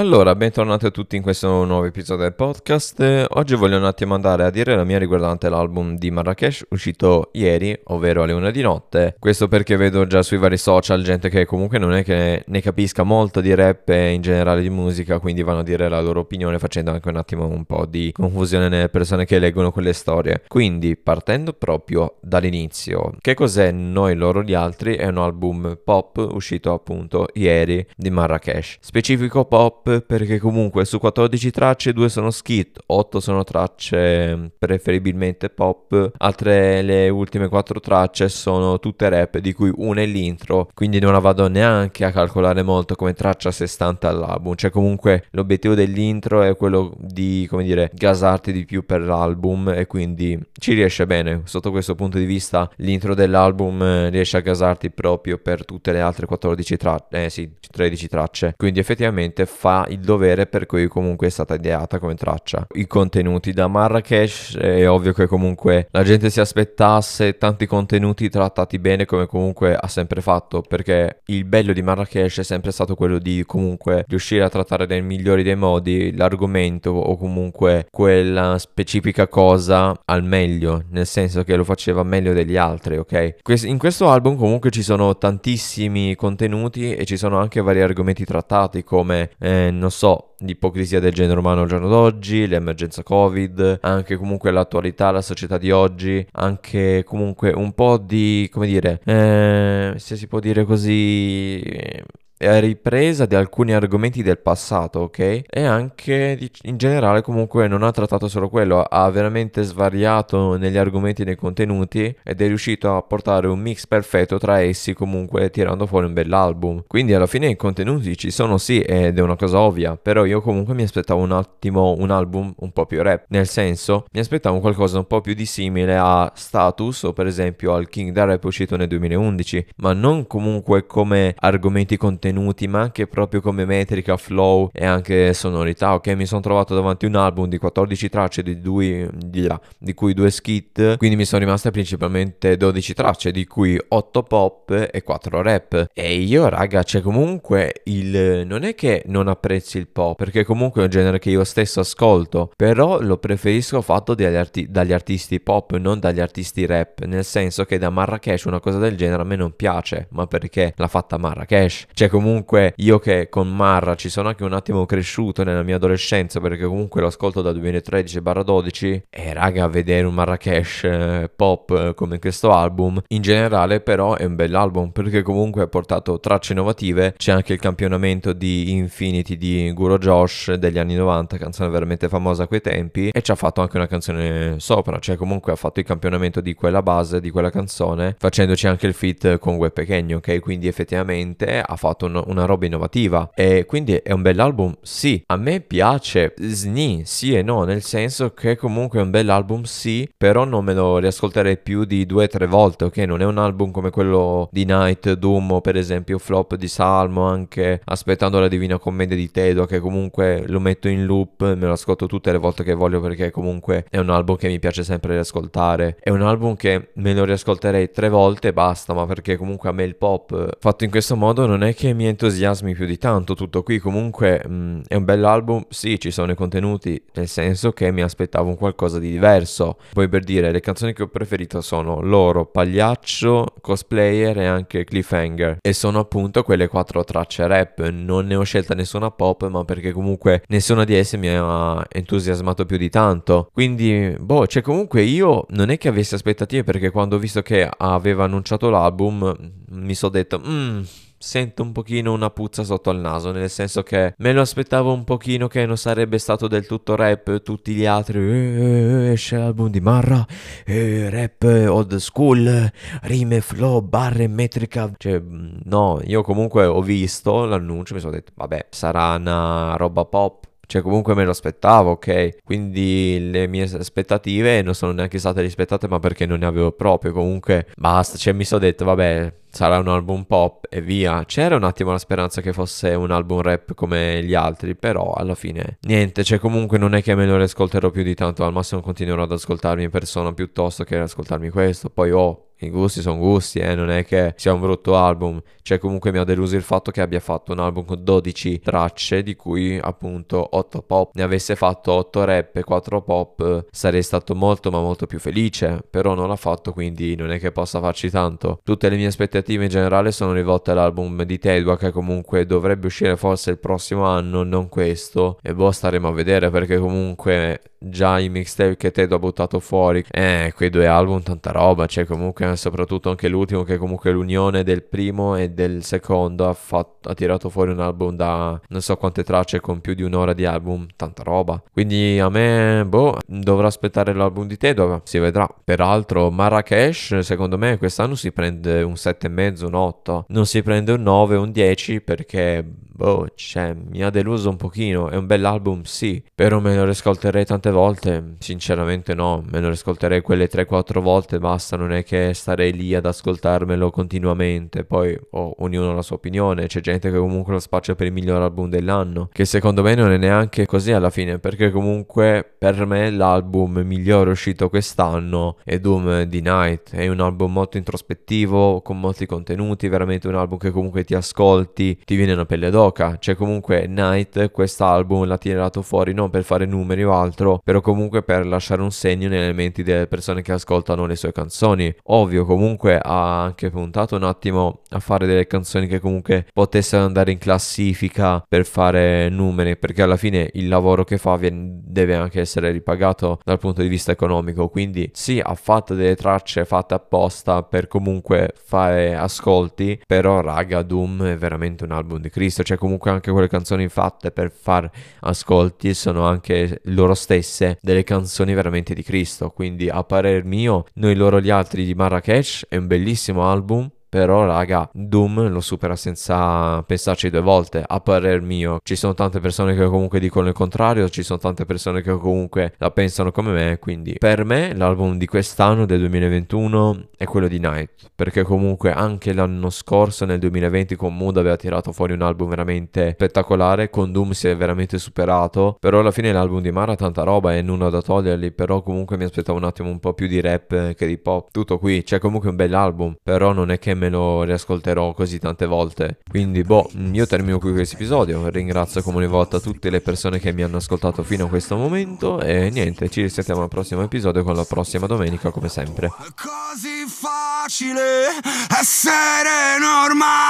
Allora, bentornati a tutti in questo nuovo episodio del podcast. Oggi voglio un attimo andare a dire la mia riguardante l'album di Marrakesh uscito ieri, ovvero alle una di notte. Questo perché vedo già sui vari social gente che comunque non è che ne capisca molto di rap e in generale di musica, quindi vanno a dire la loro opinione facendo anche un attimo un po' di confusione nelle persone che leggono quelle storie. Quindi, partendo proprio dall'inizio, che cos'è Noi, loro, gli altri? È un album pop uscito appunto ieri di Marrakesh. Specifico pop perché comunque su 14 tracce 2 sono skit, 8 sono tracce mm, preferibilmente pop, altre le ultime 4 tracce sono tutte rap di cui una è l'intro, quindi non la vado neanche a calcolare molto come traccia a sé stante all'album, cioè comunque l'obiettivo dell'intro è quello di, come dire, gasarti di più per l'album e quindi ci riesce bene, sotto questo punto di vista l'intro dell'album eh, riesce a gasarti proprio per tutte le altre 14 tracce, eh sì, 13 tracce, quindi effettivamente fa il dovere per cui comunque è stata ideata come traccia. I contenuti da Marrakesh è ovvio che comunque la gente si aspettasse tanti contenuti trattati bene come comunque ha sempre fatto perché il bello di Marrakesh è sempre stato quello di comunque riuscire a trattare nel migliore dei modi l'argomento o comunque quella specifica cosa al meglio, nel senso che lo faceva meglio degli altri, ok? In questo album comunque ci sono tantissimi contenuti e ci sono anche vari argomenti trattati come eh, non so, l'ipocrisia del genere umano al giorno d'oggi, l'emergenza Covid, anche comunque l'attualità, la società di oggi, anche comunque un po' di, come dire, eh, se si può dire così, ripresa di alcuni argomenti del passato, ok? E anche in generale comunque non ha trattato solo quello, ha veramente svariato negli argomenti e nei contenuti ed è riuscito a portare un mix perfetto tra essi comunque tirando fuori un bell'album. Quindi alla fine i contenuti ci sono sì ed è una cosa ovvia, però io comunque mi aspettavo un attimo un album un po' più rap, nel senso mi aspettavo qualcosa un po' più di simile a Status o per esempio al King da Rap uscito nel 2011, ma non comunque come argomenti contenuti contenuti, ma anche proprio come metrica, flow e anche sonorità. Ok, mi sono trovato davanti un album di 14 tracce, di, due, di, di cui due skit, quindi mi sono rimaste principalmente 12 tracce, di cui 8 pop e 4 rap. E io, raga, cioè comunque il... non è che non apprezzi il pop, perché comunque è un genere che io stesso ascolto, però lo preferisco fatto dagli, arti- dagli artisti pop, non dagli artisti rap, nel senso che da Marrakesh una cosa del genere a me non piace, ma perché l'ha fatta Marrakesh. Cioè comunque comunque io che con Marra ci sono anche un attimo cresciuto nella mia adolescenza perché comunque lo ascolto dal 2013-12 e raga vedere un Marrakesh eh, pop eh, come questo album in generale però è un bell'album perché comunque ha portato tracce innovative. C'è anche il campionamento di Infinity di Guro Josh degli anni 90 canzone veramente famosa a quei tempi e ci ha fatto anche una canzone sopra cioè comunque ha fatto il campionamento di quella base di quella canzone facendoci anche il feat con Gue Pequeno ok? Quindi effettivamente ha fatto un, una roba innovativa. E quindi è un bell'album sì. A me piace sni sì e no nel senso che comunque è un bell'album sì però non me lo riascolterei più di due o tre volte ok? Non è un album come quello di Night Doom o per esempio Flop di Salmo anche aspettando la Divina Commedia di Tedo che comunque lo metto in loop me lo ascolto tutte le volte che voglio perché comunque è un album che mi piace sempre riascoltare. È un album che me lo riascolterei tre volte e basta ma perché comunque a me il pop fatto in questo modo non è che mi entusiasmi più di tanto tutto qui. Comunque mh, mm, è un bell'album, sì, ci sono i contenuti, nel senso che mi aspettavo un qualcosa di diverso. Poi per dire, le canzoni che ho preferito sono Loro, Pagliaccio, Cosplayer e anche Cliffhanger. E sono appunto quelle quattro tracce rap. Non ne ho scelta nessuna pop, ma perché comunque nessuna di esse mi ha entusiasmato più di tanto. Quindi, boh, cioè comunque io non è che avessi aspettative perché quando ho visto che aveva annunciato l'album mi sono detto, mmm sento un pochino una puzza sotto al naso, nel senso che me lo aspettavo un pochino che non sarebbe stato del tutto rap, tutti gli altri, eh, eh, eh esce l'album di Marra, eh, rap old school, rime, flow, barre, metrica, cioè no, io comunque ho visto l'annuncio, mi sono detto, vabbè, sarà una roba pop, cioè comunque me lo aspettavo, ok? Quindi le mie aspettative non sono neanche state rispettate, ma perché non ne avevo proprio. Comunque basta, cioè mi sono detto, vabbè, sarà un album pop e via. C'era un attimo la speranza che fosse un album rap come gli altri, però alla fine niente, cioè comunque non è che me lo riascolterò più di tanto, al massimo continuerò ad ascoltarmi in persona piuttosto che ascoltarmi questo. Poi ho i gusti sono gusti, eh, non è che sia un brutto album. Cioè, comunque mi ha deluso il fatto che abbia fatto un album con 12 tracce, di cui appunto 8 pop. Ne avesse fatto 8 rap e 4 pop, sarei stato molto ma molto più felice. Però non l'ha fatto, quindi non è che possa farci tanto. Tutte le mie aspettative in generale sono rivolte all'album di Tedua, che comunque dovrebbe uscire forse il prossimo anno, non questo. E boh, staremo a vedere perché comunque già i mixtape che Ted ha buttato fuori, eh, quei due album, tanta roba, cioè comunque soprattutto anche l'ultimo che comunque l'unione del primo e del secondo ha, fatto, ha tirato fuori un album da non so quante tracce con più di un'ora di album, tanta roba. Quindi a me, boh, dovrò aspettare l'album di Ted, si vedrà. Peraltro Marrakesh, secondo me quest'anno si prende un 7,5, un 8, non si prende un 9, un 10 perché boh, cioè, mi ha deluso un pochino. È un bell'album, sì, però me lo riscolterei tante volte. Sinceramente no, me lo riscolterei quelle 3-4 volte, basta, non è che starei lì ad ascoltarmelo continuamente. Poi oh, ognuno ha la sua opinione, c'è gente che comunque lo spaccia per il miglior album dell'anno, che secondo me non è neanche così alla fine, perché comunque per me l'album migliore uscito quest'anno è Doom di Night, è un album molto introspettivo, con molti contenuti, veramente un album che comunque ti ascolti, ti viene una pelle d'oca gioca. Cioè, comunque, Night quest'album l'ha tirato fuori non per fare numeri o altro, però comunque per lasciare un segno nelle menti delle persone che ascoltano le sue canzoni. Ovvio, comunque ha anche puntato un attimo a fare delle canzoni che comunque potessero andare in classifica per fare numeri, perché alla fine il lavoro che fa viene, deve anche essere ripagato dal punto di vista economico. Quindi, sì, ha fatto delle tracce fatte apposta per comunque fare ascolti, però raga, Doom è veramente un album di Cristo. Cioè, comunque anche quelle canzoni fatte per far ascolti sono anche loro stesse delle canzoni veramente di Cristo. Quindi a parer mio, noi loro gli altri di Marrakesh è un bellissimo album però, raga, Doom lo supera senza pensarci due volte. A parer mio, ci sono tante persone che comunque dicono il contrario, ci sono tante persone che comunque la pensano come me. Quindi, per me, l'album di quest'anno, del 2021, è quello di Night. Perché comunque anche l'anno scorso, nel 2020, con Mood aveva tirato fuori un album veramente spettacolare. Con Doom si è veramente superato. Però alla fine l'album di Mara ha tanta roba e nulla da toglierli. Però comunque mi aspettavo un attimo un po' più di rap che di pop. Tutto qui. C'è comunque un bel album. Però non è che me lo riascolterò così tante volte. Quindi, boh, io termino qui questo episodio. Ringrazio come ogni volta tutte le persone che mi hanno ascoltato fino a questo momento. E niente, ci risentiamo al prossimo episodio con la prossima domenica, come sempre. Così facile essere normale.